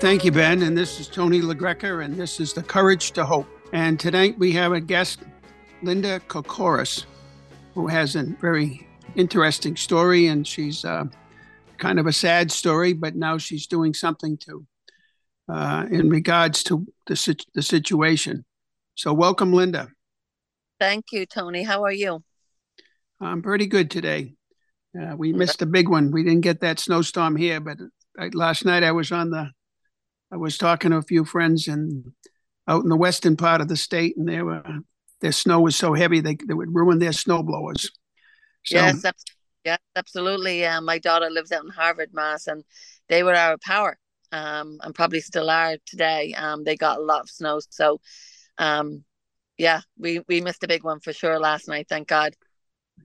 Thank you, Ben. And this is Tony LaGreca, and this is The Courage to Hope. And tonight we have a guest, Linda Kokoros, who has a very interesting story. And she's uh, kind of a sad story, but now she's doing something to, uh, in regards to the, the situation. So, welcome, Linda. Thank you, Tony. How are you? I'm pretty good today. Uh, we missed a big one. We didn't get that snowstorm here, but I, last night I was on the I was talking to a few friends and out in the western part of the state, and they were their snow was so heavy they, they would ruin their snow blowers. So, yes, yes, absolutely. Uh, my daughter lives out in Harvard, Mass, and they were our power, um, and probably still are today. Um, they got a lot of snow, so um, yeah, we we missed a big one for sure last night. Thank God.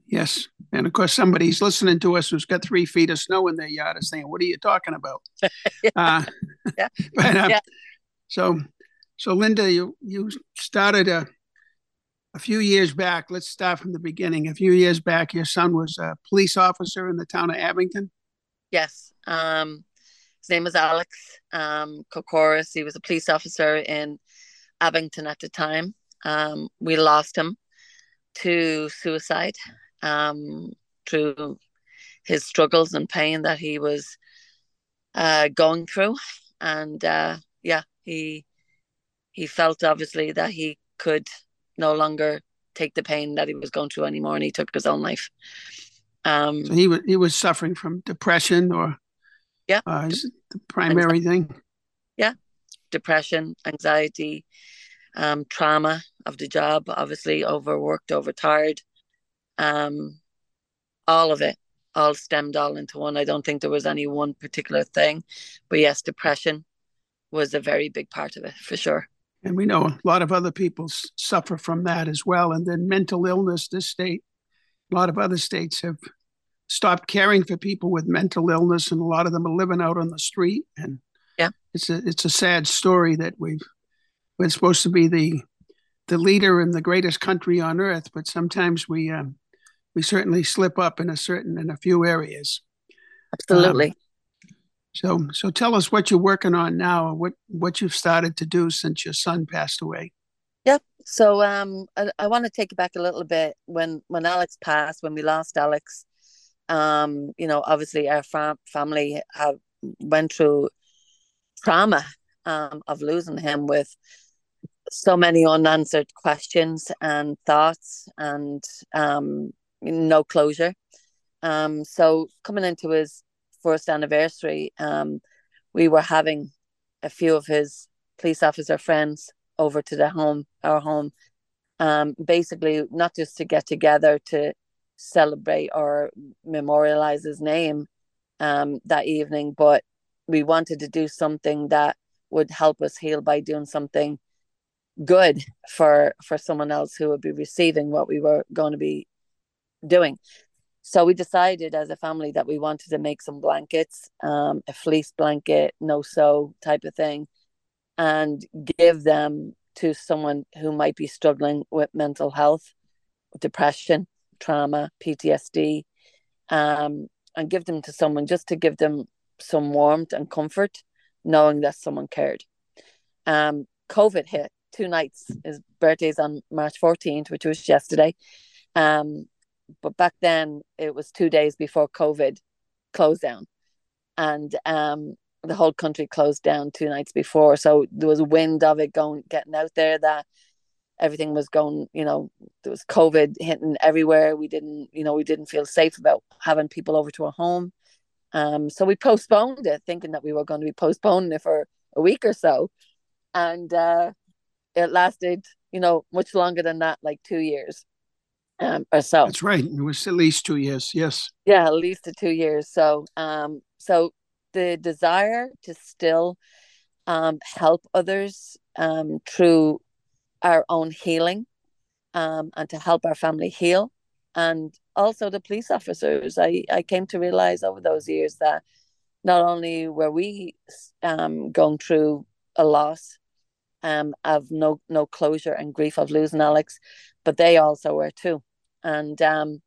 Yes. And of course, somebody's listening to us who's got three feet of snow in their yard is saying, What are you talking about? uh, yeah. But, um, yeah. So, so Linda, you, you started a, a few years back. Let's start from the beginning. A few years back, your son was a police officer in the town of Abington. Yes. Um, his name was Alex um, Kokoros. He was a police officer in Abington at the time. Um, we lost him to suicide um, through his struggles and pain that he was uh, going through, and uh, yeah, he he felt obviously that he could no longer take the pain that he was going through anymore, and he took his own life. Um, so he was he was suffering from depression, or yeah, uh, the primary anxiety. thing. Yeah, depression, anxiety, um, trauma of the job, obviously overworked, overtired, um, all of it all stemmed all into one. I don't think there was any one particular thing, but yes, depression was a very big part of it for sure. And we know a lot of other people suffer from that as well. And then mental illness, this state, a lot of other states have stopped caring for people with mental illness, and a lot of them are living out on the street. And yeah, it's a it's a sad story that we've we're supposed to be the the leader in the greatest country on earth, but sometimes we um, we certainly slip up in a certain in a few areas. Absolutely. Um, so so tell us what you're working on now, what what you've started to do since your son passed away. Yep. So um, I, I want to take it back a little bit when when Alex passed, when we lost Alex. Um, you know, obviously our fam- family have went through trauma um, of losing him with so many unanswered questions and thoughts and um, no closure. Um, so coming into his first anniversary, um, we were having a few of his police officer friends over to the home, our home, um, basically not just to get together to celebrate or memorialize his name um, that evening, but we wanted to do something that would help us heal by doing something good for for someone else who would be receiving what we were going to be doing. So we decided as a family that we wanted to make some blankets, um, a fleece blanket, no sew type of thing, and give them to someone who might be struggling with mental health, depression, trauma, PTSD, um, and give them to someone just to give them some warmth and comfort, knowing that someone cared. Um, COVID hit two nights. His birthday's on March 14th, which was yesterday. Um, but back then it was two days before COVID closed down, and um, the whole country closed down two nights before. So there was a wind of it going, getting out there that everything was going. You know, there was COVID hitting everywhere. We didn't, you know, we didn't feel safe about having people over to our home. Um, so we postponed it, thinking that we were going to be postponing it for a week or so, and uh, it lasted, you know, much longer than that, like two years um, or so. That's right. It was at least two years. Yes. Yeah, at least two years. So, um, so the desire to still um, help others um, through our own healing um, and to help our family heal. And also the police officers. I, I came to realize over those years that not only were we um, going through a loss um, of no no closure and grief of losing Alex, but they also were too. And um,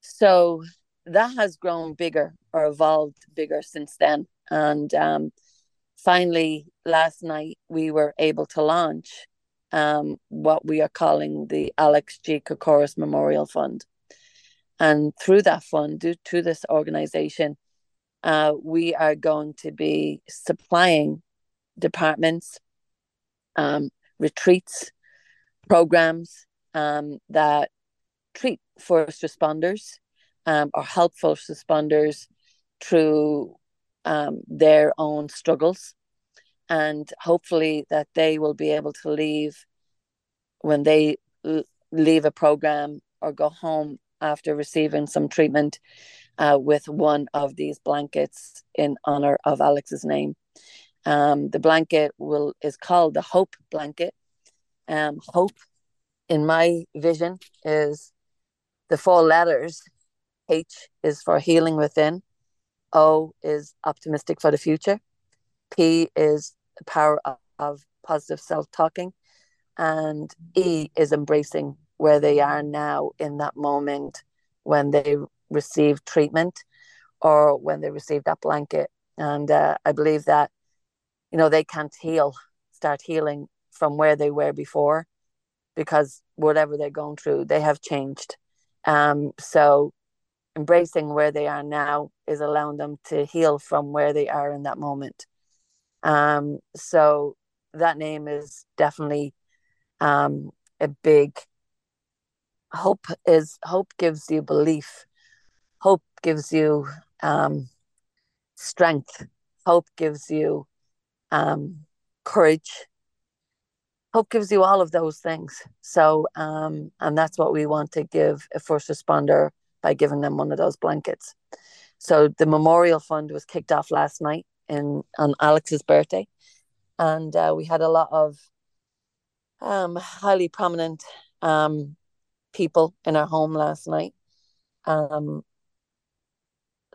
so that has grown bigger or evolved bigger since then. And um, finally, last night we were able to launch um, what we are calling the Alex G. Kokoros Memorial Fund. And through that fund, due to this organization, uh, we are going to be supplying departments, um, retreats, programs um, that treat first responders um, or help first responders through um, their own struggles. And hopefully, that they will be able to leave when they leave a program or go home after receiving some treatment uh, with one of these blankets in honor of Alex's name. Um, the blanket will is called the Hope blanket. Um, hope, in my vision, is the four letters. H is for healing within. O is optimistic for the future. P is the power of, of positive self talking. And E is embracing where they are now in that moment when they receive treatment or when they receive that blanket. And uh, I believe that, you know, they can't heal, start healing from where they were before because whatever they're going through, they have changed. Um, so embracing where they are now is allowing them to heal from where they are in that moment. Um, so that name is definitely um, a big hope is hope gives you belief hope gives you um, strength hope gives you um, courage hope gives you all of those things. So um, and that's what we want to give a first responder by giving them one of those blankets. So the memorial fund was kicked off last night in on alex's birthday. And uh, we had a lot of um, highly prominent um, people in our home last night um,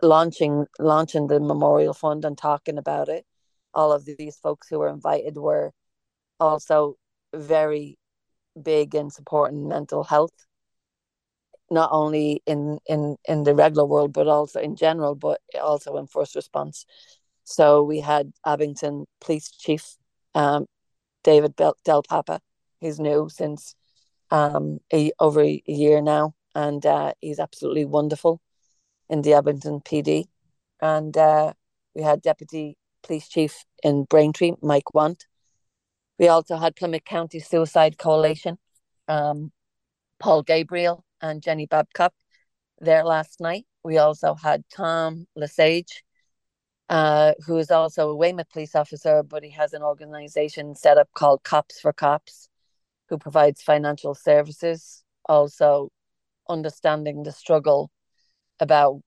launching launching the memorial fund and talking about it. All of these folks who were invited were also very big in supporting mental health not only in in in the regular world but also in general but also in first response so we had abington police chief um, david del papa he's new since um, a, over a year now, and uh, he's absolutely wonderful in the Abington PD. And uh, we had Deputy Police Chief in Braintree, Mike Want. We also had Plymouth County Suicide Coalition, um, Paul Gabriel and Jenny Babcock there last night. We also had Tom Lesage, uh, who is also a Weymouth police officer, but he has an organization set up called Cops for Cops who provides financial services, also understanding the struggle about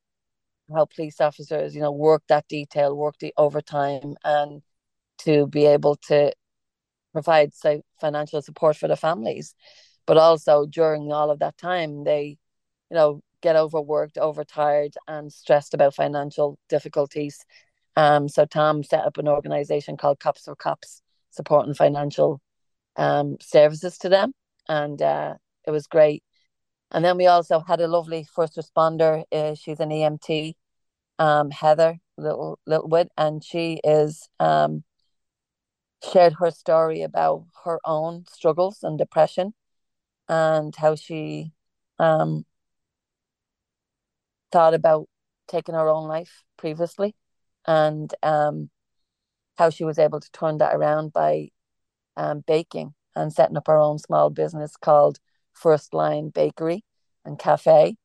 how police officers, you know, work that detail, work the overtime, and to be able to provide say, financial support for the families. But also during all of that time, they, you know, get overworked, overtired, and stressed about financial difficulties. Um, so Tom set up an organization called Cops for Cops, supporting financial um, services to them, and uh, it was great. And then we also had a lovely first responder. Uh, she's an EMT, um, Heather Little Littlewood, and she is um, shared her story about her own struggles and depression, and how she um, thought about taking her own life previously, and um, how she was able to turn that around by um, baking and setting up our own small business called First Line Bakery and Cafe.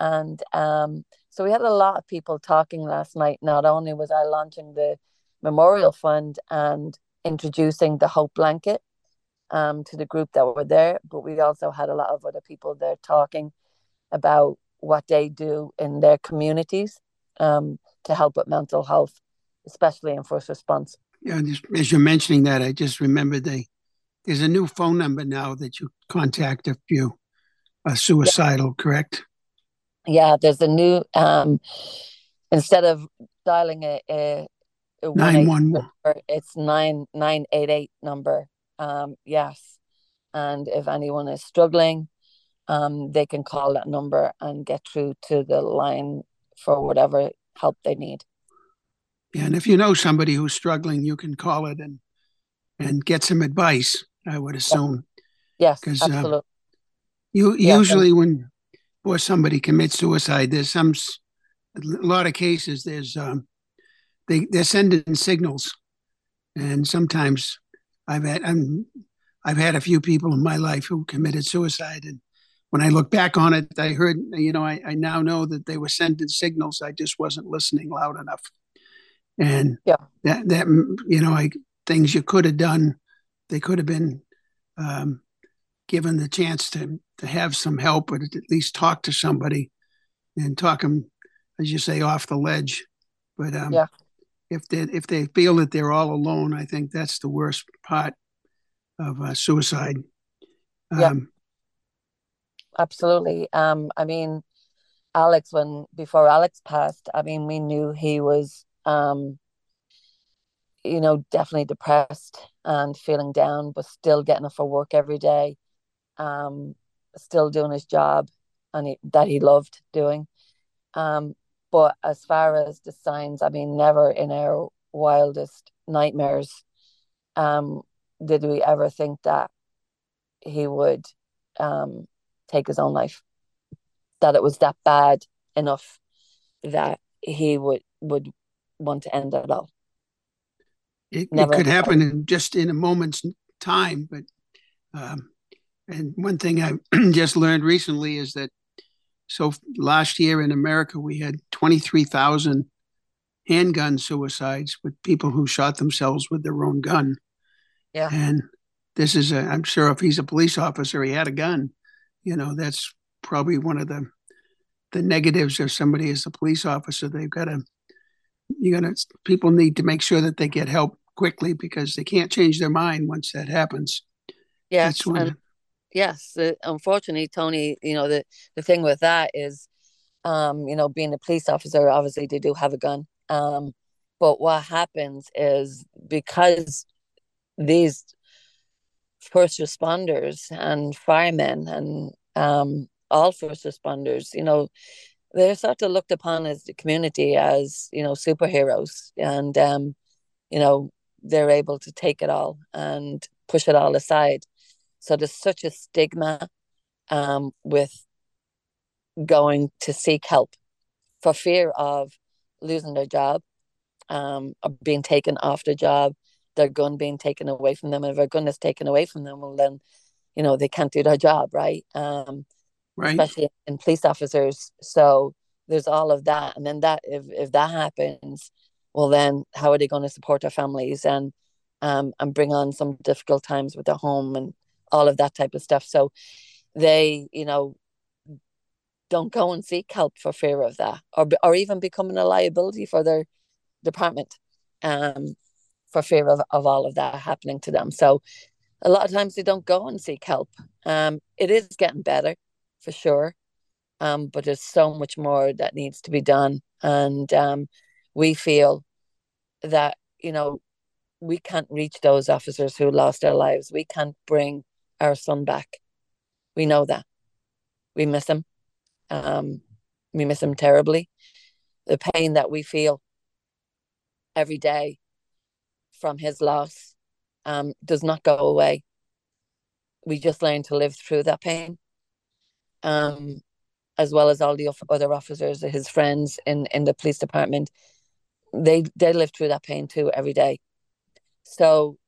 And um, so we had a lot of people talking last night. Not only was I launching the Memorial Fund and introducing the Hope Blanket um, to the group that were there, but we also had a lot of other people there talking about what they do in their communities um, to help with mental health, especially in first response. Yeah, just, as you're mentioning that, I just remembered they there's a new phone number now that you contact if you are suicidal, yeah. correct? Yeah, there's a new um instead of dialing a, a, a nine one one, it's nine nine eight eight number. Um, yes, and if anyone is struggling, um, they can call that number and get through to the line for whatever help they need. Yeah, and if you know somebody who's struggling, you can call it and and get some advice. I would assume. Yes, because uh, you usually when or somebody commits suicide, there's some a lot of cases. There's um, they they're sending signals, and sometimes I've had I'm, I've had a few people in my life who committed suicide, and when I look back on it, I heard you know I, I now know that they were sending signals. I just wasn't listening loud enough, and yeah, that that you know I things you could have done, they could have been um, given the chance to to have some help, or at least talk to somebody and talk them, as you say, off the ledge. But um, yeah if they if they feel that they're all alone, I think that's the worst part of uh, suicide. Um, yeah, absolutely. Um, I mean, Alex, when before Alex passed, I mean, we knew he was, um, you know, definitely depressed and feeling down, but still getting up for work every day, um, still doing his job, and he, that he loved doing. Um, but as far as the signs, I mean, never in our wildest nightmares um, did we ever think that he would um, take his own life. That it was that bad enough that he would would want to end it all. It, it could happen in just in a moment's time, but um, and one thing I just learned recently is that so last year in America, we had 23,000 handgun suicides with people who shot themselves with their own gun. Yeah. And this is a, I'm sure if he's a police officer, he had a gun. You know, that's probably one of the the negatives if somebody is a police officer. They've got to, you got to, people need to make sure that they get help quickly because they can't change their mind once that happens. Yes. and, yes, unfortunately, Tony, you know, the, the thing with that is, um, you know, being a police officer, obviously they do have a gun. Um, but what happens is because these first responders and firemen and um, all first responders, you know, they're sort of looked upon as the community as, you know, superheroes. And, um, you know, they're able to take it all and push it all aside. So there's such a stigma um, with going to seek help for fear of losing their job, um, or being taken off their job, their gun being taken away from them. And if their gun is taken away from them, well, then, you know, they can't do their job, right? Um, right. Especially in police officers. So there's all of that. And then that, if, if that happens, well, then how are they going to support their families and, um, and bring on some difficult times with their home and all of that type of stuff. So they, you know, don't go and seek help for fear of that, or or even becoming a liability for their department, um, for fear of, of all of that happening to them. So a lot of times they don't go and seek help. Um, it is getting better, for sure, um, but there's so much more that needs to be done, and um, we feel that you know we can't reach those officers who lost their lives. We can't bring our son back. We know that. We miss him. Um, we miss him terribly. The pain that we feel every day from his loss um, does not go away. We just learn to live through that pain, um, as well as all the other officers, his friends in, in the police department. They they live through that pain too every day. So,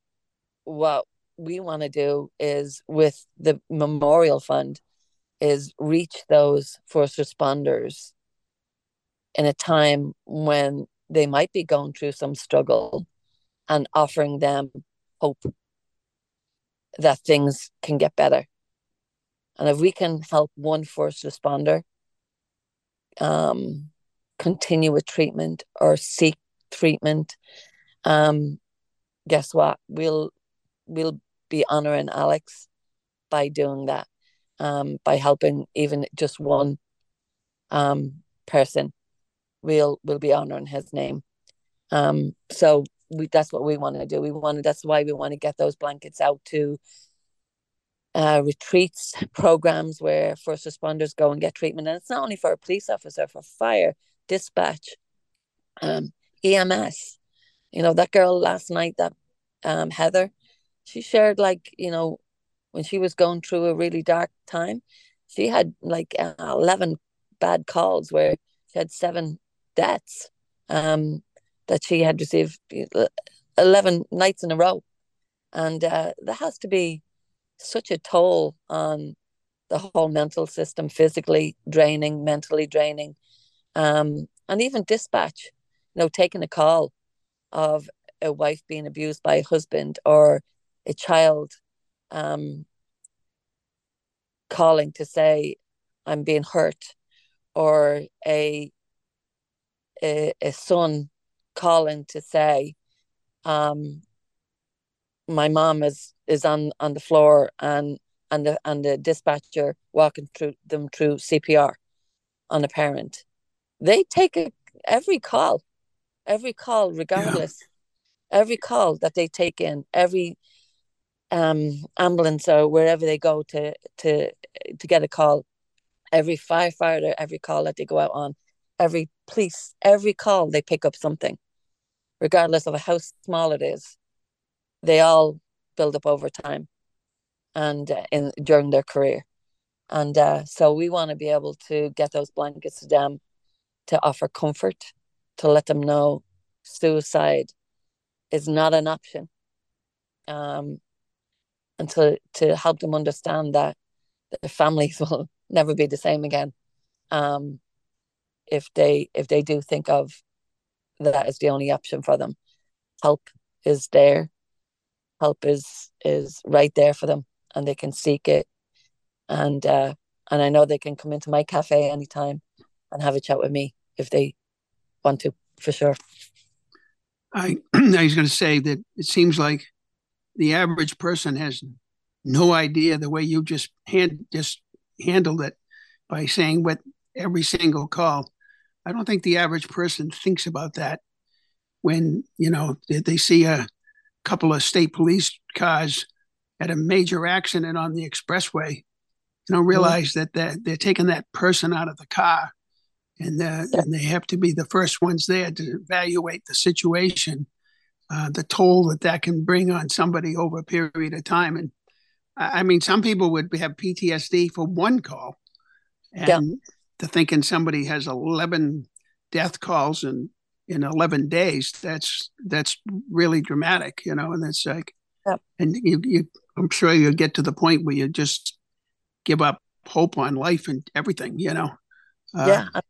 what we want to do is with the memorial fund is reach those first responders in a time when they might be going through some struggle and offering them hope that things can get better. And if we can help one first responder um, continue with treatment or seek treatment, um, guess what? We'll we'll be honoring Alex by doing that, um, by helping even just one um person. We'll we'll be honoring his name. Um, so we that's what we want to do. We want that's why we want to get those blankets out to uh, retreats, programs where first responders go and get treatment. And it's not only for a police officer, for fire, dispatch, um, EMS. You know, that girl last night, that um, Heather, she shared like, you know, when she was going through a really dark time, she had like uh, 11 bad calls where she had seven deaths um, that she had received 11 nights in a row. And uh, that has to be such a toll on the whole mental system, physically draining, mentally draining, um, and even dispatch. You know, taking a call of a wife being abused by a husband or a child um, calling to say, "I'm being hurt," or a a, a son calling to say, um, "My mom is is on on the floor and and the and the dispatcher walking through them through CPR on a parent. They take a, every call, every call, regardless, yeah. every call that they take in, every um, ambulance or wherever they go to to to get a call, every firefighter, every call that they go out on, every police, every call they pick up something, regardless of how small it is. They all build up over time and uh, in during their career. And uh, so we want to be able to get those blankets to them to offer comfort to let them know suicide is not an option. Um, and to, to help them understand that their families will never be the same again. Um, if they if they do think of that as the only option for them help is there. Help is is right there for them and they can seek it. And uh and I know they can come into my cafe anytime and have a chat with me if they want to for sure. I I was going to say that it seems like the average person has no idea the way you just hand just handled it by saying what every single call. I don't think the average person thinks about that when you know they, see a couple of state police cars at a major accident on the expressway, you don't realize mm-hmm. that they're, they're taking that person out of the car and, uh, and they have to be the first ones there to evaluate the situation, uh, the toll that that can bring on somebody over a period of time. And I mean, some people would have PTSD for one call. And yeah. to thinking somebody has 11 death calls and in 11 days that's that's really dramatic you know and it's like yep. and you, you i'm sure you'll get to the point where you just give up hope on life and everything you know uh, yeah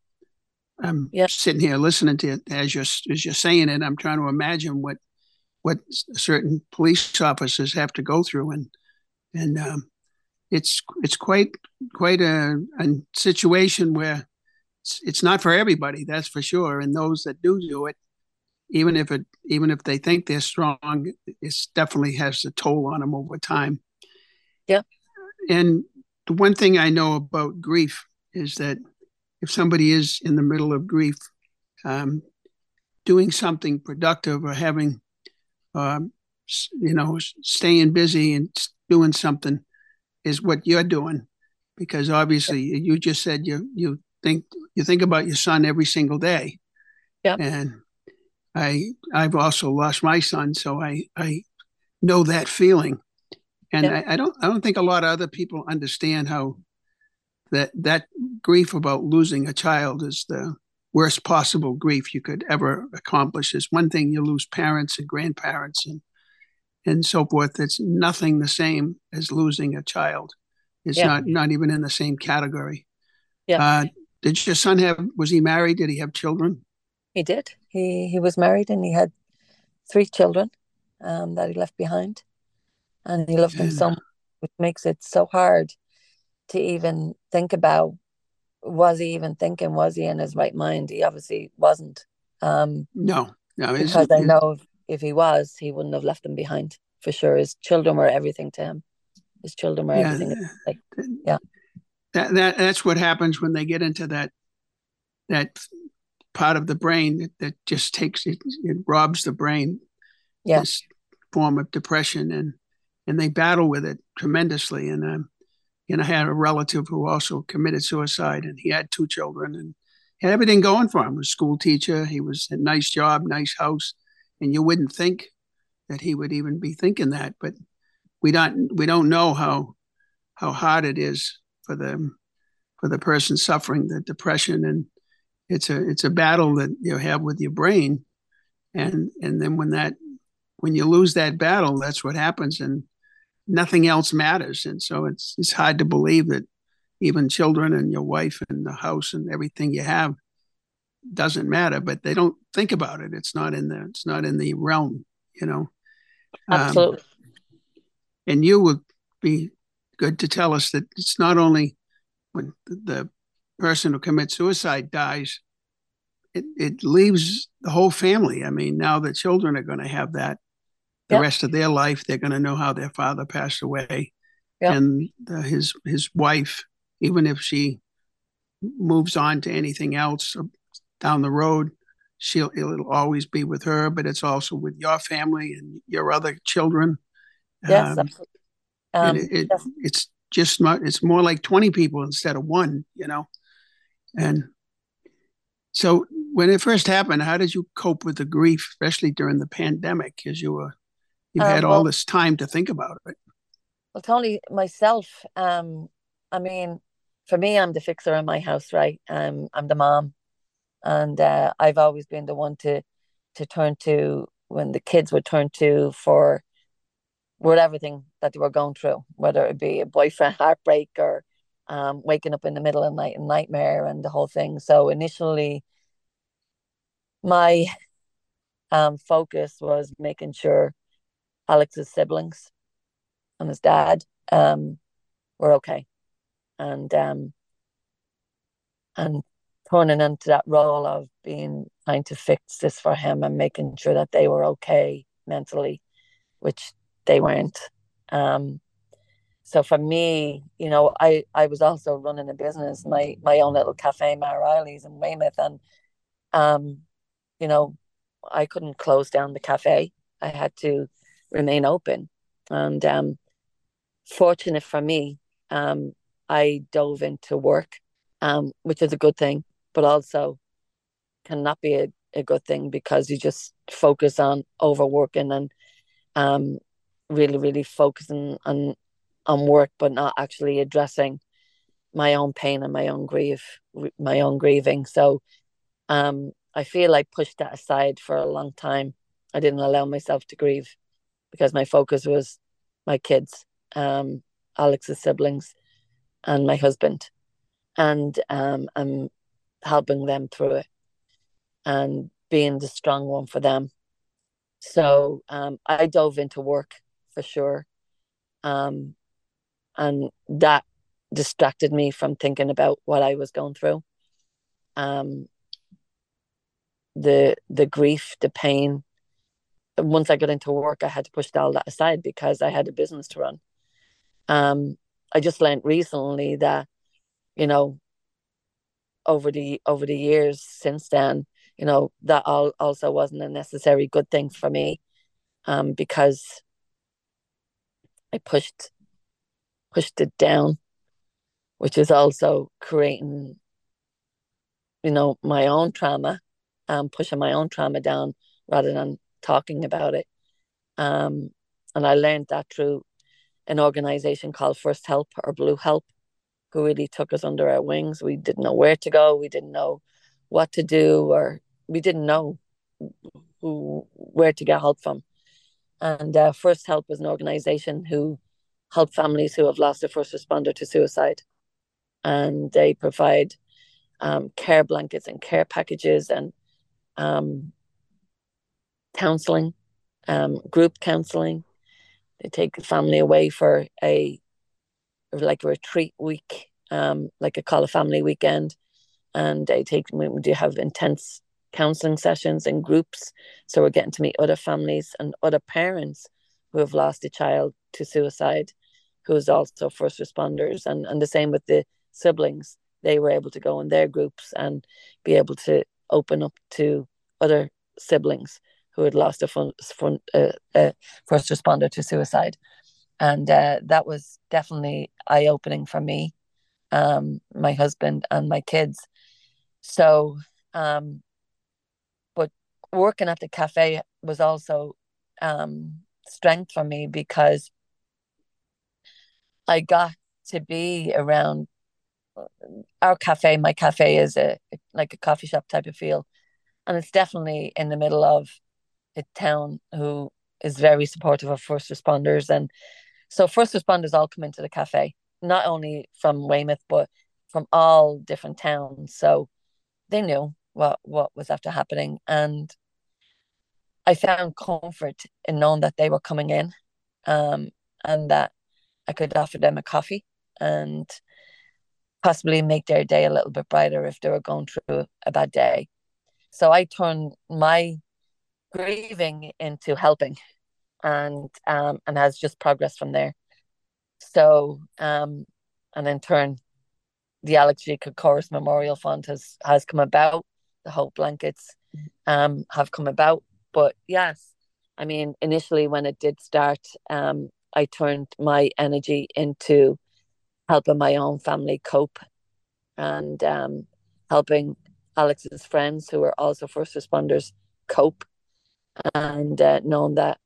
i'm yeah. sitting here listening to it as you're as you're saying it i'm trying to imagine what what certain police officers have to go through and and um, it's it's quite quite a, a situation where it's, it's not for everybody, that's for sure. And those that do do it, even if it even if they think they're strong, it definitely has a toll on them over time. Yeah. And the one thing I know about grief is that if somebody is in the middle of grief, um, doing something productive or having, um, you know, staying busy and doing something is what you're doing, because obviously you just said you you think you think about your son every single day. Yeah. And I I've also lost my son, so I I know that feeling. And I, I don't I don't think a lot of other people understand how that that grief about losing a child is the worst possible grief you could ever accomplish. Is one thing you lose parents and grandparents and and so forth. It's nothing the same as losing a child. It's yeah. not not even in the same category. Yeah. Uh, did your son have? Was he married? Did he have children? He did. He he was married and he had three children um, that he left behind, and he loved yeah. them so much, which makes it so hard to even think about. Was he even thinking? Was he in his right mind? He obviously wasn't. Um, no, no, because I know if he was, he wouldn't have left them behind for sure. His children were everything to him. His children were yeah, everything. Like, yeah. That, that that's what happens when they get into that that part of the brain that, that just takes it, it robs the brain. Yeah. This form of depression and and they battle with it tremendously. And um, and I had a relative who also committed suicide, and he had two children and had everything going for him. He was a school teacher, he was a nice job, nice house, and you wouldn't think that he would even be thinking that, but we don't we don't know how how hard it is for them for the person suffering the depression and it's a it's a battle that you have with your brain and and then when that when you lose that battle that's what happens and nothing else matters. And so it's it's hard to believe that even children and your wife and the house and everything you have doesn't matter but they don't think about it. It's not in the it's not in the realm you know? Absolutely um, and you would be good to tell us that it's not only when the person who commits suicide dies it, it leaves the whole family. I mean now the children are going to have that the yep. rest of their life they're going to know how their father passed away yep. and the, his his wife even if she moves on to anything else down the road she'll it'll always be with her but it's also with your family and your other children yes um, um, it, it, yes. it's just not it's more like 20 people instead of one you know and so when it first happened how did you cope with the grief especially during the pandemic because you were you had um, well, all this time to think about it. Well tony myself um i mean for me i'm the fixer in my house right? Um i'm the mom. And uh, I've always been the one to to turn to when the kids would turn to for with everything that they were going through, whether it be a boyfriend heartbreak or um, waking up in the middle of the night and nightmare and the whole thing. So initially, my um, focus was making sure Alex's siblings and his dad um, were okay, and um, and turning into that role of being trying to fix this for him and making sure that they were okay mentally, which they weren't. Um, so for me, you know, I I was also running a business, my my own little cafe, Mareilly's in Weymouth, and um, you know, I couldn't close down the cafe. I had to remain open, and um, fortunate for me, um, I dove into work, um, which is a good thing but also cannot be a, a good thing because you just focus on overworking and um really really focusing on on work but not actually addressing my own pain and my own grief my own grieving. So um i feel i pushed that aside for a long time. I didn't allow myself to grieve because my focus was my kids um alex's siblings and my husband and um i'm helping them through it and being the strong one for them. So um, I dove into work for sure. Um, and that distracted me from thinking about what I was going through. Um, the the grief, the pain. Once I got into work, I had to push all that aside because I had a business to run. Um, I just learned recently that, you know, over the over the years since then you know that all also wasn't a necessary good thing for me um because i pushed pushed it down which is also creating you know my own trauma um pushing my own trauma down rather than talking about it um and i learned that through an organization called first help or blue help who really took us under our wings. We didn't know where to go. We didn't know what to do, or we didn't know who where to get help from. And uh, First Help is an organization who help families who have lost a first responder to suicide, and they provide um, care blankets and care packages and um, counseling, um, group counseling. They take the family away for a like a retreat week, um, like a call a family weekend, and they take we do have intense counseling sessions and groups. So we're getting to meet other families and other parents who have lost a child to suicide, who is also first responders, and, and the same with the siblings. They were able to go in their groups and be able to open up to other siblings who had lost a, uh, uh, first responder to suicide. And uh, that was definitely eye opening for me, um, my husband, and my kids. So, um, but working at the cafe was also um, strength for me because I got to be around our cafe. My cafe is a like a coffee shop type of feel, and it's definitely in the middle of a town who is very supportive of first responders, and so first responders all come into the cafe, not only from Weymouth but from all different towns. So they knew what what was after happening, and I found comfort in knowing that they were coming in, um, and that I could offer them a coffee and possibly make their day a little bit brighter if they were going through a bad day. So I turned my grieving into helping and um and has just progressed from there. So um and in turn the Alex G. Kokoros Memorial Fund has has come about. The Hope Blankets um have come about. But yes, I mean initially when it did start, um I turned my energy into helping my own family cope and um, helping Alex's friends who were also first responders cope and uh, knowing that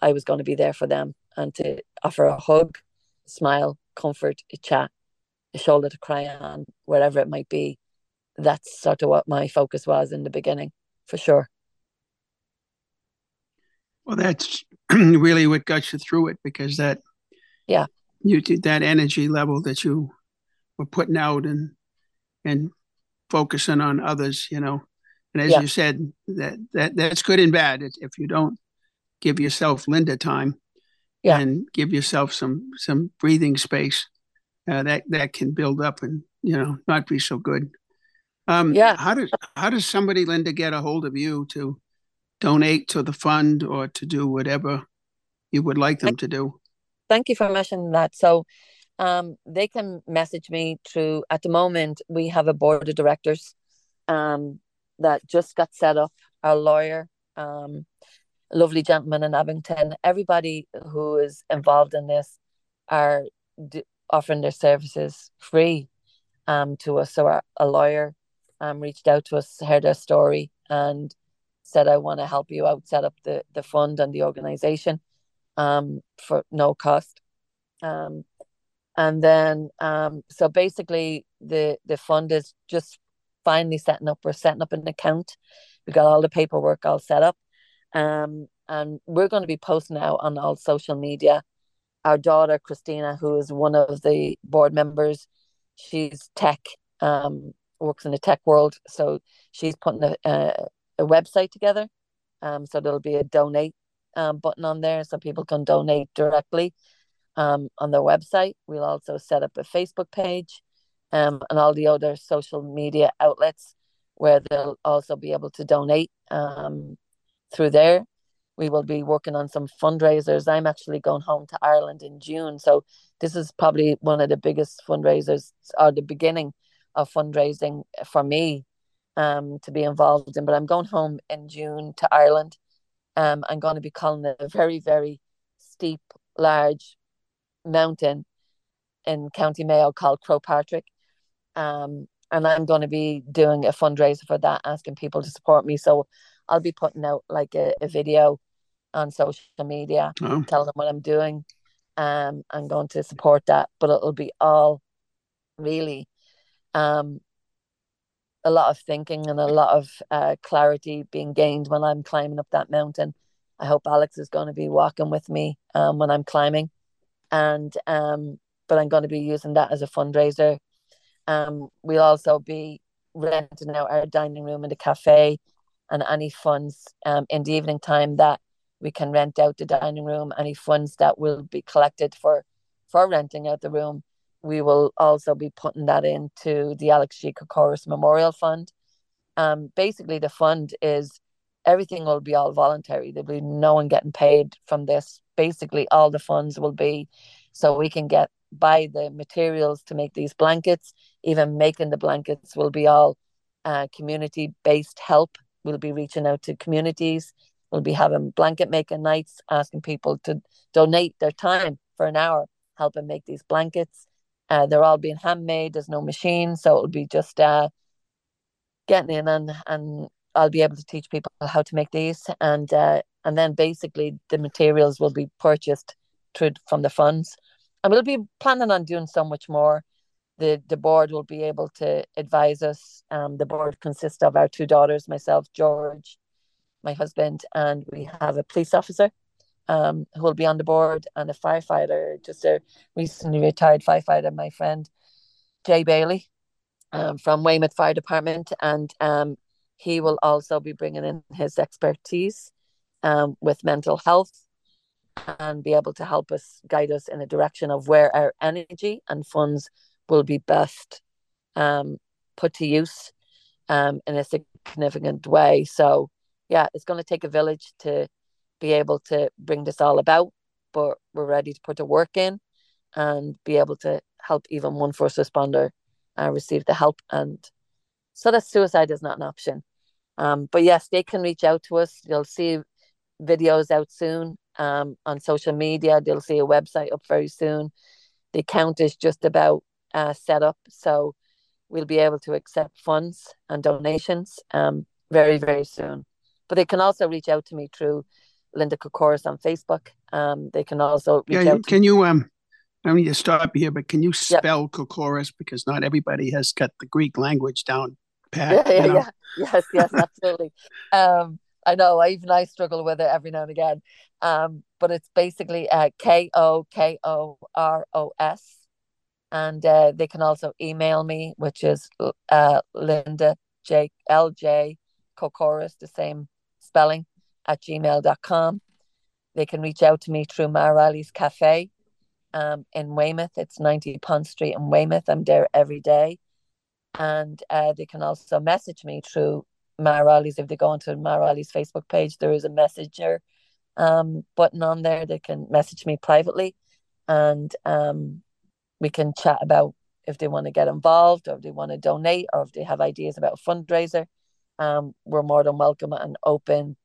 I was going to be there for them and to offer a hug, smile, comfort, a chat, a shoulder to cry on, wherever it might be. That's sort of what my focus was in the beginning, for sure. Well, that's really what got you through it because that, yeah, you did that energy level that you were putting out and and focusing on others, you know. And as yeah. you said, that that that's good and bad. If you don't give yourself Linda time, yeah. and give yourself some some breathing space, uh, that that can build up and you know not be so good. Um, yeah. How does how does somebody Linda get a hold of you to donate to the fund or to do whatever you would like them to do? Thank you for mentioning that. So um, they can message me through, at the moment, we have a board of directors um, that just got set up, our lawyer, um, lovely gentleman in Abington. Everybody who is involved in this are d- offering their services free um, to us. So our, a lawyer um, reached out to us, heard our story, and said, I want to help you out, set up the, the fund and the organization um, for no cost. Um, and then, um, so basically, the the fund is just finally setting up. We're setting up an account. We got all the paperwork all set up, um, and we're going to be posting out on all social media. Our daughter Christina, who is one of the board members, she's tech, um, works in the tech world, so she's putting a, a, a website together. Um, so there'll be a donate um, button on there, so people can donate directly um, on their website. We'll also set up a Facebook page um, and all the other social media outlets where they'll also be able to donate um, through there. We will be working on some fundraisers. I'm actually going home to Ireland in June. So this is probably one of the biggest fundraisers or the beginning of fundraising for me um, to be involved in. But I'm going home in June to Ireland. Um, I'm going to be calling a very, very steep, large mountain in County Mayo called Croagh Patrick. Um, and I'm going to be doing a fundraiser for that, asking people to support me. So I'll be putting out like a, a video on social media, oh. telling them what I'm doing. Um, I'm going to support that, but it'll be all really um, a lot of thinking and a lot of uh, clarity being gained when I'm climbing up that mountain. I hope Alex is going to be walking with me um, when I'm climbing and um, but I'm going to be using that as a fundraiser. Um, we'll also be renting out our dining room in the cafe, and any funds um, in the evening time that we can rent out the dining room, any funds that will be collected for for renting out the room, we will also be putting that into the Alex G. Kokoros Memorial Fund. um, basically the fund is everything will be all voluntary. There'll be no one getting paid from this. Basically, all the funds will be so we can get buy the materials to make these blankets. Even making the blankets will be all uh, community based help. We'll be reaching out to communities. We'll be having blanket making nights, asking people to donate their time for an hour, helping make these blankets. Uh, they're all being handmade. There's no machine, so it'll be just uh, getting in and and I'll be able to teach people how to make these, and uh, and then basically the materials will be purchased through from the funds, and we'll be planning on doing so much more. The the board will be able to advise us. Um, the board consists of our two daughters, myself, George, my husband, and we have a police officer um, who will be on the board, and a firefighter, just a recently retired firefighter, my friend Jay Bailey, um, from Weymouth Fire Department, and um, he will also be bringing in his expertise um, with mental health and be able to help us guide us in a direction of where our energy and funds will be best um, put to use um, in a significant way. So, yeah, it's going to take a village to be able to bring this all about, but we're ready to put the work in and be able to help even one first responder uh, receive the help and so that suicide is not an option. Um, but yes, they can reach out to us. You'll see videos out soon um, on social media. They'll see a website up very soon. The account is just about uh, set up, so we'll be able to accept funds and donations um, very, very soon. But they can also reach out to me through Linda Kokoros on Facebook. Um, they can also reach yeah, out. Can you um I need to stop here, but can you spell yep. Kokoros because not everybody has got the Greek language down pat. Yeah, yeah, yeah. Yes, yes, absolutely. um, I know. I even I struggle with it every now and again. Um, but it's basically uh, K O K O R O S, and uh, they can also email me, which is uh, Linda J L J Kokoros, the same spelling at gmail.com. They can reach out to me through Riley's Cafe um, in Weymouth. It's 90 Pond Street in Weymouth. I'm there every day and uh, they can also message me through Riley's. If they go onto Riley's Facebook page, there is a messenger um, button on there. They can message me privately, and um, we can chat about if they want to get involved or if they want to donate or if they have ideas about a fundraiser. Um, we're more than welcome and open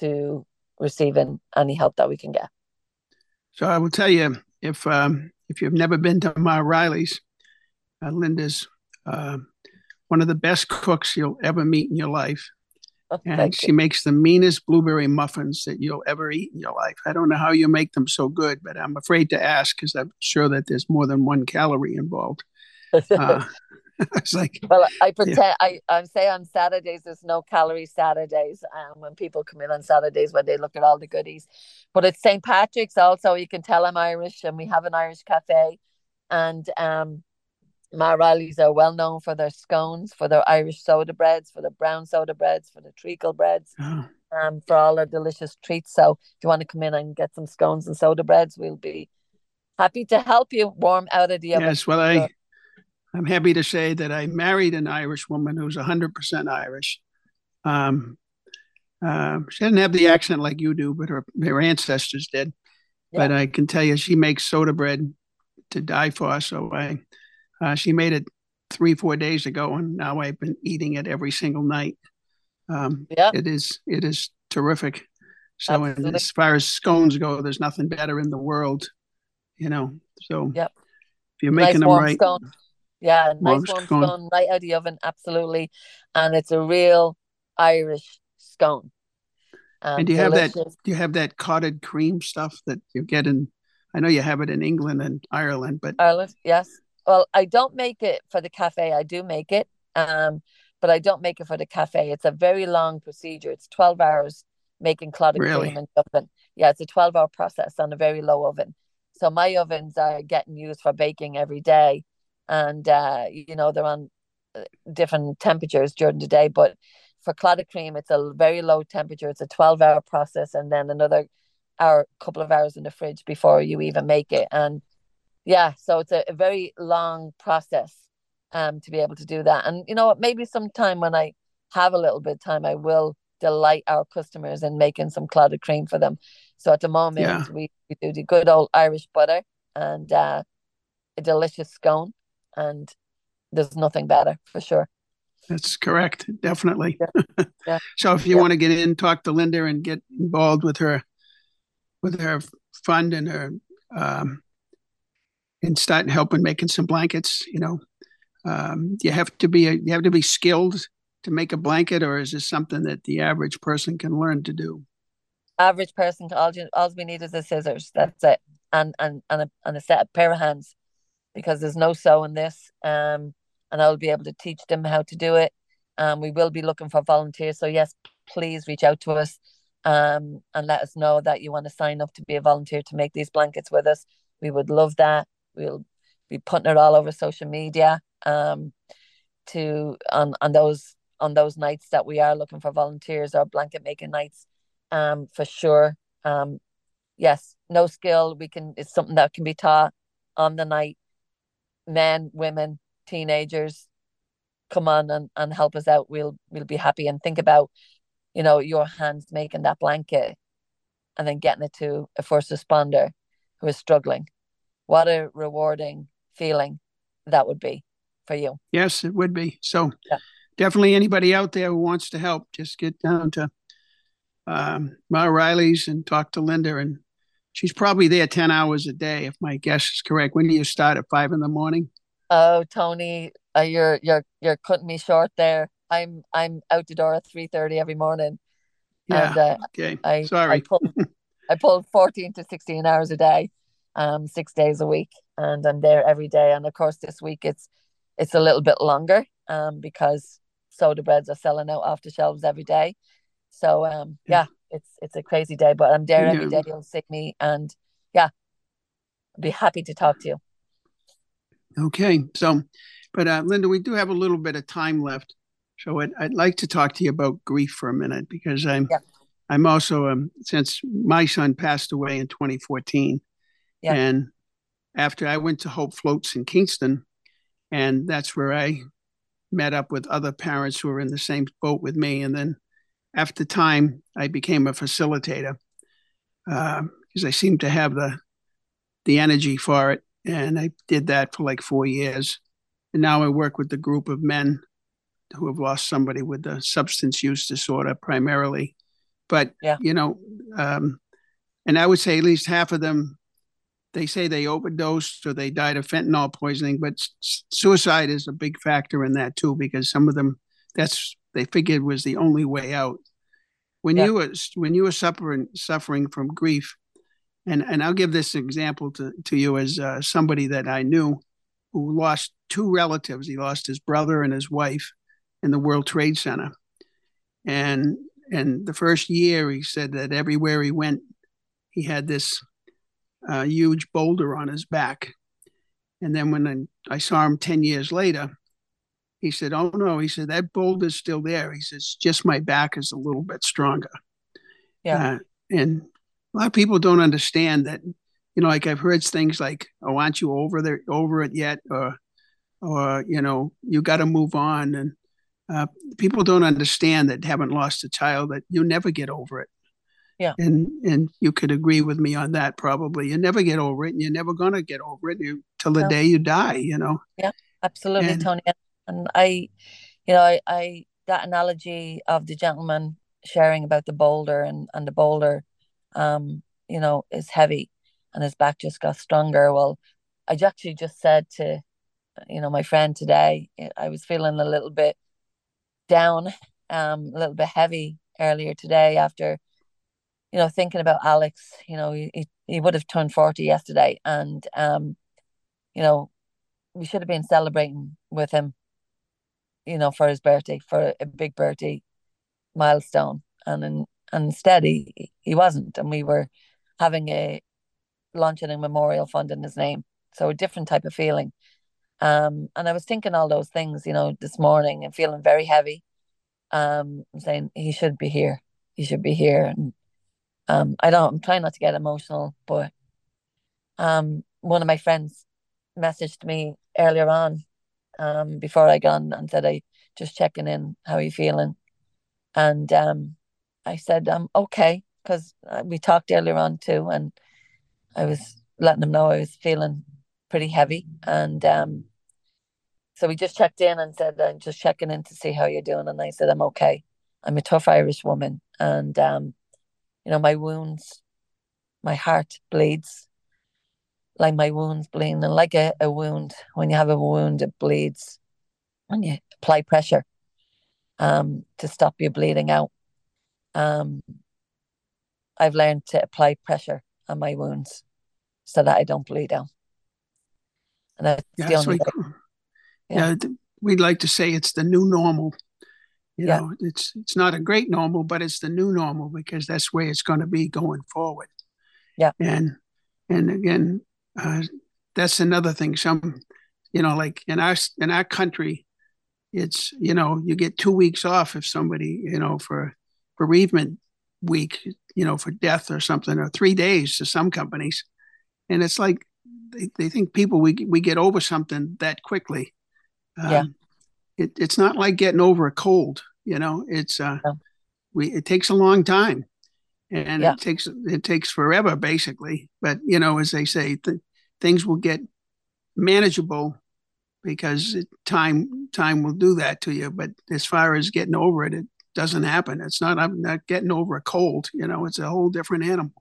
to receiving any help that we can get. So I will tell you if um, if you've never been to Mareilly's, uh, Linda's uh, one of the best cooks you'll ever meet in your life. Oh, and she makes the meanest blueberry muffins that you'll ever eat in your life. I don't know how you make them so good, but I'm afraid to ask because I'm sure that there's more than one calorie involved. Uh, it's like, well, I pretend yeah. I, I say on Saturdays there's no calorie Saturdays. Um, when people come in on Saturdays when they look at all the goodies, but it's St. Patrick's also. You can tell I'm Irish, and we have an Irish cafe, and um, Mareilly's are well known for their scones, for their Irish soda breads, for their brown soda breads, for the treacle breads, oh. um, for all their delicious treats. So if you want to come in and get some scones and soda breads, we'll be happy to help you warm out of the oven. Yes, well, I, I'm happy to say that I married an Irish woman who's 100% Irish. Um, uh, she didn't have the accent like you do, but her, her ancestors did. Yeah. But I can tell you, she makes soda bread to die for. So I uh, she made it three, four days ago, and now I've been eating it every single night. Um, yeah, it is it is terrific. So, as far as scones go, there's nothing better in the world, you know. So, yep. if you're making nice them right, scone. yeah, nice warm scone. scone right out of the oven, absolutely, and it's a real Irish scone. Um, and do you delicious. have that? Do you have that clotted cream stuff that you get in? I know you have it in England and Ireland, but Ireland, yes well, I don't make it for the cafe. I do make it, um, but I don't make it for the cafe. It's a very long procedure. It's twelve hours making clotted really? cream and oven. Yeah, it's a twelve hour process on a very low oven. So my ovens are getting used for baking every day, and uh, you know they're on uh, different temperatures during the day. But for clotted cream, it's a very low temperature. It's a twelve hour process, and then another hour, couple of hours in the fridge before you even make it. And yeah so it's a, a, very long process um to be able to do that and you know maybe sometime when i have a little bit of time, I will delight our customers in making some clotted cream for them. So at the moment, Yeah. we, we do the good old Irish butter and uh, a delicious scone, and there's nothing better for sure. That's correct. Definitely. Yeah. Yeah. so if you want to get in, talk to Linda and get involved with her, with her fund and her, um, and start helping making some blankets, you know, um, you have to be, a, you have to be skilled to make a blanket or is this something that the average person can learn to do? Average person, all, all we need is the scissors. That's it, and and and a, and a set of pair of hands, because there's no sewing this. Um, and I'll be able to teach them how to do it. Um, we will be looking for volunteers. So yes, please reach out to us, um, and let us know that you want to sign up to be a volunteer to make these blankets with us. We would love that. We'll be putting it all over social media. Um, to on on those on those nights that we are looking for volunteers or blanket making nights um for sure. Um yes no skill. We can it's something that can be taught on the night. Men women teenagers come on and, and help us out. We'll we'll be happy. And think about you know your hands making that blanket and then getting it to a first responder who is struggling what a rewarding feeling that would be for you Yes, it would be. So Yeah. definitely anybody out there who wants to help, just get down to um, Mareilly's and talk to Linda. And she's probably there 10 hours a day, if my guess is correct. When do you start at five in the morning? Oh, Tony, uh, you're you're you're cutting me short there. I'm I'm out the door at three thirty every morning, Yeah. and uh, okay. I I Sorry. pull I pull fourteen to sixteen hours a day, um, six days a week, and I'm there every day. And of course, this week it's it's a little bit longer, um, because soda breads are selling out off the shelves every day. So um, yeah, it's it's a crazy day, but I'm there every Yeah. day. You'll see me, and yeah, I'll be happy to talk to you. Okay. So, but uh, Linda, we do have a little bit of time left. So I'd, I'd like to talk to you about grief for a minute because I'm, Yeah. I'm also, um, since my son passed away in 2014, Yeah. and after I went to Hope Floats in Kingston, and that's where I met up with other parents who were in the same boat with me. And then after time, I became a facilitator because I seemed to have the the energy for it and I did that for like four years. And now I work with the group of men who have lost somebody with a substance use disorder primarily. But Yeah. you know, um, and I would say at least half of them, they say they overdosed or they died of fentanyl poisoning. But suicide is a big factor in that too, because some of them, that's they figured was the only way out. When Yeah. you were when you were suffering suffering from grief, and and I'll give this example to to you as uh, somebody that I knew who lost two relatives. He lost his brother and his wife in the World Trade Center, and and the first year he said that everywhere he went, he had this uh, huge boulder on his back, and then when I, I saw him ten years later. He said, "Oh no," he said that boulder's still there. He says, "Just my back is a little bit stronger." Yeah. Uh, and a lot of people don't understand that you know like i've heard things like oh aren't you over there over it yet or or you know you got to move on and uh, people don't understand that haven't lost a child that you never get over it Yeah. and and you could agree with me on that probably you never get over it and you're never going to get over it you, till the No. day you die you know Yeah, Absolutely, And- Tony. And I, you know, I, I that analogy of the gentleman sharing about the boulder and and the boulder, um, you know, is heavy, and his back just got stronger. Well, I actually just said to, you know, my friend today, eh, I was feeling a little bit down, um, a little bit heavy earlier today after, you know, thinking about Alex. You know, he he, would have turned forty yesterday, and um, you know, we should have been celebrating with him, you know, for his birthday, for a big birthday milestone. And in, and instead he he wasn't. And we were having a launching a memorial fund in his name. So a different type of feeling. Um, and I was thinking all those things, you know, this morning and feeling very heavy. Um, saying he should be here. He should be here. And um, I don't I'm trying not to get emotional, but um one of my friends messaged me earlier on um before I gone and said I just checking in how are you feeling And um, I said, um, okay, because uh, we talked earlier on too, and I was letting him know I was feeling pretty heavy. And um, so we just checked in and said, I'm just checking in to see how you're doing. And I said, I'm okay. I'm a tough Irish woman. And, um, you know, my wounds, my heart bleeds like my wounds bleeding. And like a, a wound, when you have a wound, it bleeds. When you apply pressure um, to stop you bleeding out, um, I've learned to apply pressure on my wounds so that I don't bleed out. And that's yeah, the only we, yeah. yeah. we'd like to say it's the new normal. You yeah. know, it's it's not a great normal, but it's the new normal because that's where it's going to be going forward. Yeah. And and again, uh, that's another thing. Some, you know, like in our in our country, it's you know you get two weeks off if somebody you know for bereavement week, you know, for death or something, or three days to some companies, and it's like they, they think people we we get over something that quickly. Um, yeah. It, it's not like getting over a cold, you know. It's uh, yeah. we it takes a long time, and yeah. it takes it takes forever basically. But you know, as they say, th- things will get manageable because it, time time will do that to you. But as far as getting over it, it doesn't happen. It's not I'm not getting over a cold. You know, it's a whole different animal.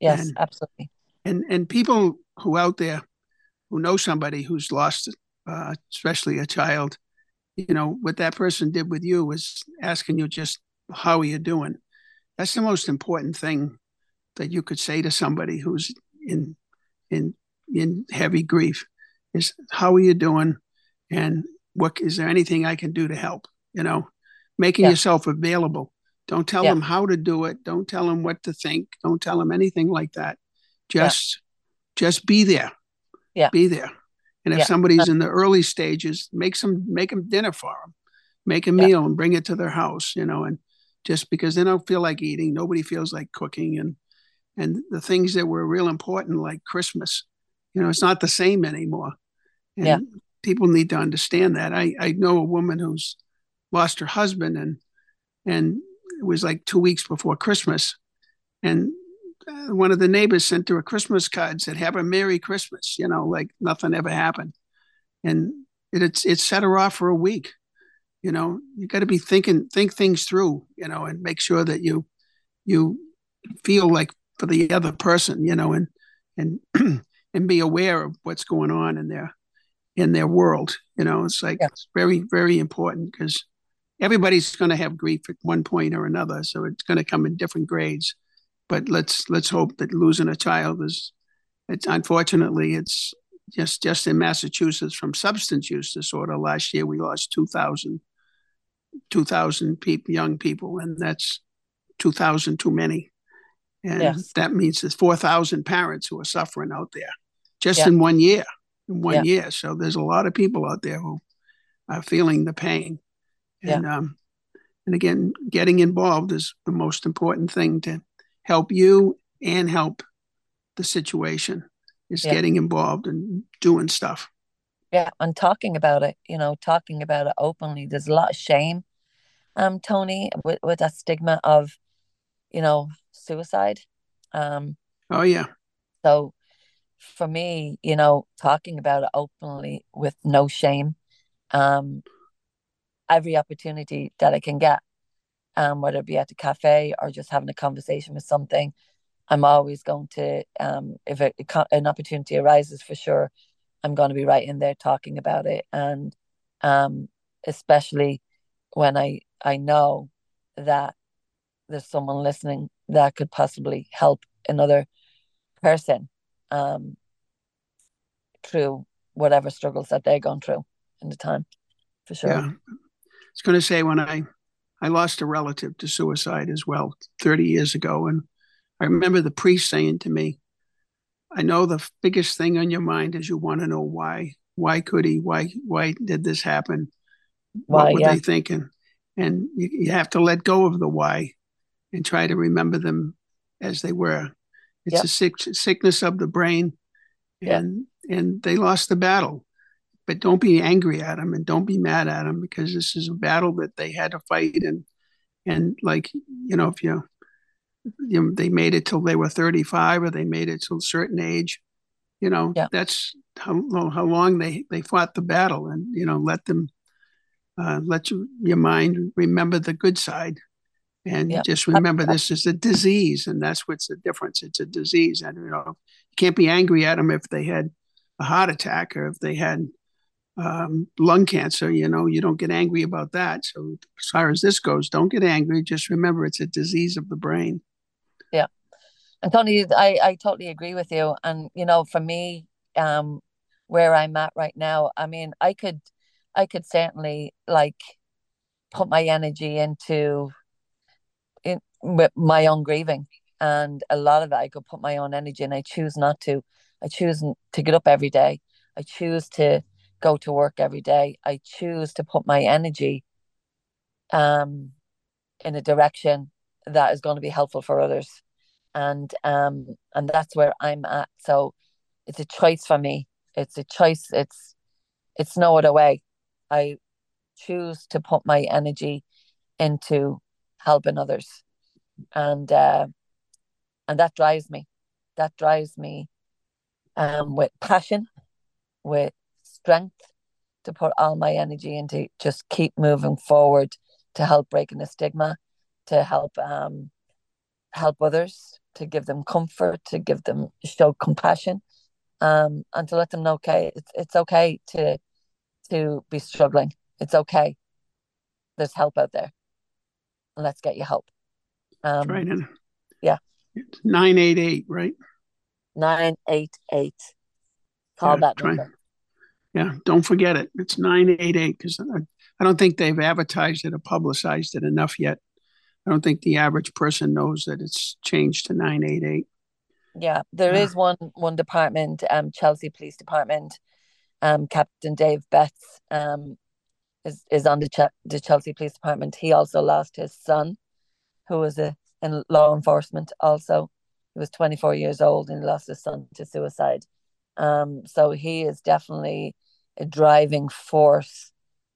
Yes, and, absolutely and and people who out there who know somebody who's lost, uh, especially a child, you know what that person did with you was asking you just how are you doing. That's the most important thing that you could say to somebody who's in in in heavy grief is how are you doing and what is there anything I can do to help? You know, making yeah. yourself available. Don't tell yeah. them how to do it. Don't tell them what to think. Don't tell them anything like that. Just yeah. just be there. Yeah. Be there. And if yeah. somebody's in the early stages, make some make them dinner for them. Make a meal and bring it to their house, you know, and just because they don't feel like eating, nobody feels like cooking and and the things that were real important like Christmas, you know, it's not the same anymore. And yeah. people need to understand that. I I know a woman who's lost her husband and and it was like 2 weeks before Christmas and one of the neighbors sent her a Christmas card said, "Have a Merry Christmas," you know, like nothing ever happened, and it it, it set her off for a week. You know, you got to be thinking, think things through, you know, and make sure that you you feel like for the other person, you know, and and and be aware of what's going on in their in their world. You know, it's like yeah. it's very very important because everybody's going to have grief at one point or another, so it's going to come in different grades but let's let's hope that losing a child is it's unfortunately it's just just in Massachusetts from substance use disorder last year we lost 2000 2000 people young people and that's 2000 too many and yes. that means there's 4000 parents who are suffering out there just yeah. in one year in one yeah. year so there's a lot of people out there who are feeling the pain and yeah. um and again getting involved is the most important thing to help you and help the situation is yeah. getting involved and doing stuff. Yeah, and talking about it, you know, talking about it openly. There's a lot of shame, um, Tony, with, with that stigma of, you know, suicide. Um, oh yeah. So, for me, you know, talking about it openly with no shame, um, every opportunity that I can get, um, whether it be at the cafe or just having a conversation with something. I'm always going to, um, if it, an opportunity arises for sure, I'm going to be right in there talking about it. And um, especially when I, I know that there's someone listening that could possibly help another person um, through whatever struggles that they're going through in the time, for sure. Yeah. I was going to say when I I lost a relative to suicide as well 30 years ago. And I remember the priest saying to me, I know the biggest thing on your mind is you want to know why. Why could he? Why why did this happen? Why, what were yeah. they thinking? And you, you have to let go of the why and try to remember them as they were. It's yep. a sick, sickness of the brain, and yep. and they lost the battle but don't be angry at them and don't be mad at them because this is a battle that they had to fight and And like, you know, if you, you know, they made it till they were 35 or they made it till a certain age, you know, Yeah. that's how, how long they, they fought the battle and, you know, let them, uh, let you, your mind remember the good side. And Yeah. just remember this is a disease, and that's what's the difference. It's a disease, and you know you can't be angry at them if they had a heart attack or if they had um, lung cancer. You know, you don't get angry about that. So as far as this goes, don't get angry. Just remember it's a disease of the brain. Yeah. And Tony, I, I totally agree with you. And you know, for me, um, where I'm at right now, I mean, I could, I could certainly like put my energy into in my own grieving, and a lot of it I could put my own energy, and I choose not to. I choose to get up every day. I choose to go to work every day. I choose to put my energy, um, in a direction that is going to be helpful for others and um and that's where I'm at. So it's a choice for me. It's a choice. It's it's no other way. I choose to put my energy into helping others, and uh, and that drives me. That drives me um with passion, with strength to put all my energy into just keep moving forward to help breaking the stigma, to help um help others, to give them comfort, to give them show compassion, um, and to let them know, okay, it's it's okay to to be struggling. It's okay. There's help out there, and let's get you help. Um, right. And yeah. it's 988, right? nine eight eight. Call Yeah, that try- number. Yeah, don't forget it. It's 988 because I, I don't think they've advertised it or publicized it enough yet. I don't think the average person knows that it's changed to 988. Yeah, there Yeah. is one one department, um, Chelsea Police Department, um, Captain Dave Betts, um, is is on the Ch- the Chelsea Police Department. He also lost his son, who was a in law enforcement. Also, he was 24 years old and he lost his son to suicide. Um, so he is definitely a driving force,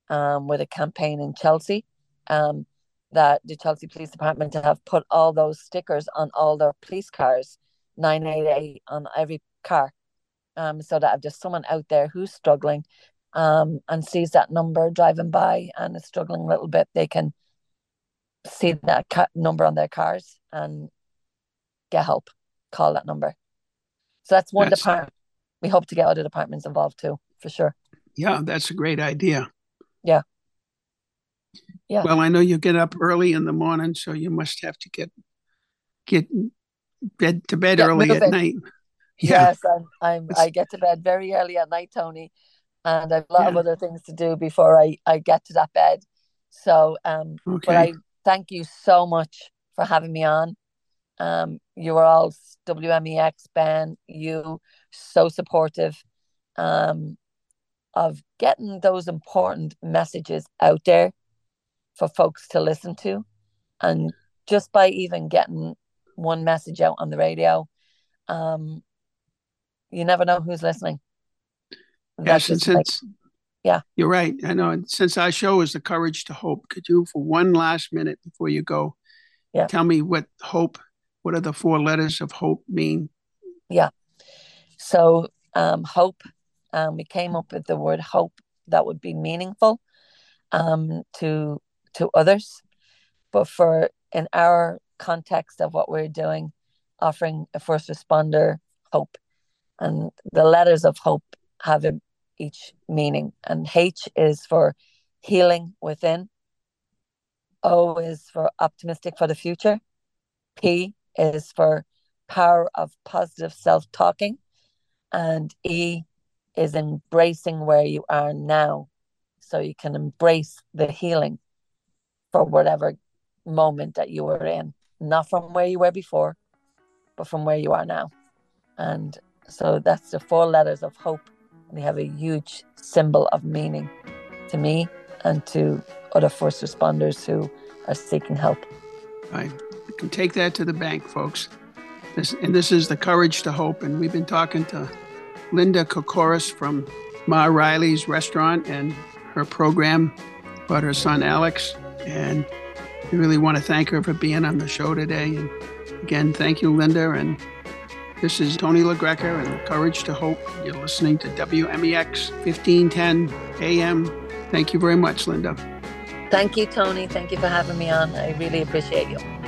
um, with a campaign in Chelsea, um, that the Chelsea Police Department have put all those stickers on all their police cars 988 on every car. Um, so that if there's someone out there who's struggling um, and sees that number driving by and is struggling a little bit, they can see that ca- number on their cars and get help. Call that number. So that's one That's- department. We hope to get other departments involved too, for sure. Yeah, that's a great idea. Yeah. Yeah. Well, I know you get up early in the morning, so you must have to get get bed to bed Get early at night. Yeah. Yes, I'm, I'm I get to bed very early at night, Tony, and I have a lot of other things to do before I, I get to that bed. So um but I thank you so much for having me on. Um, you were all WMEX, Ben, you so supportive um, of getting those important messages out there for folks to listen to. And just by even getting one message out on the radio, um, you never know who's listening. And just like- since Yeah. you're right. I know. And since our show is the courage to hope, could you, for one last minute before you go, Yeah. tell me what hope? What are the four letters of hope mean? Yeah. So, um, hope, um, we came up with the word hope that would be meaningful um, to to others, but for in our context of what we're doing, offering a first responder hope, and the letters of hope have a, each meaning, and H is for healing within, O is for optimistic for the future, P is for power of positive self talking and E is embracing where you are now so you can embrace the healing for whatever moment that you were in, not from where you were before, but from where you are now. And so that's the four letters of hope, and they have a huge symbol of meaning to me and to other first responders who are seeking help. I you can take that to the bank, folks. This, and this is the courage to hope. And we've been talking to Linda Kokoros from Mareilly's restaurant and her program about her son Alex. And we really want to thank her for being on the show today. And again, thank you, Linda. And this is Tony LaGreca and Courage to Hope. You're listening to WMEX 1510 AM. Thank you very much, Linda. Thank you, Tony. Thank you for having me on. I really appreciate you.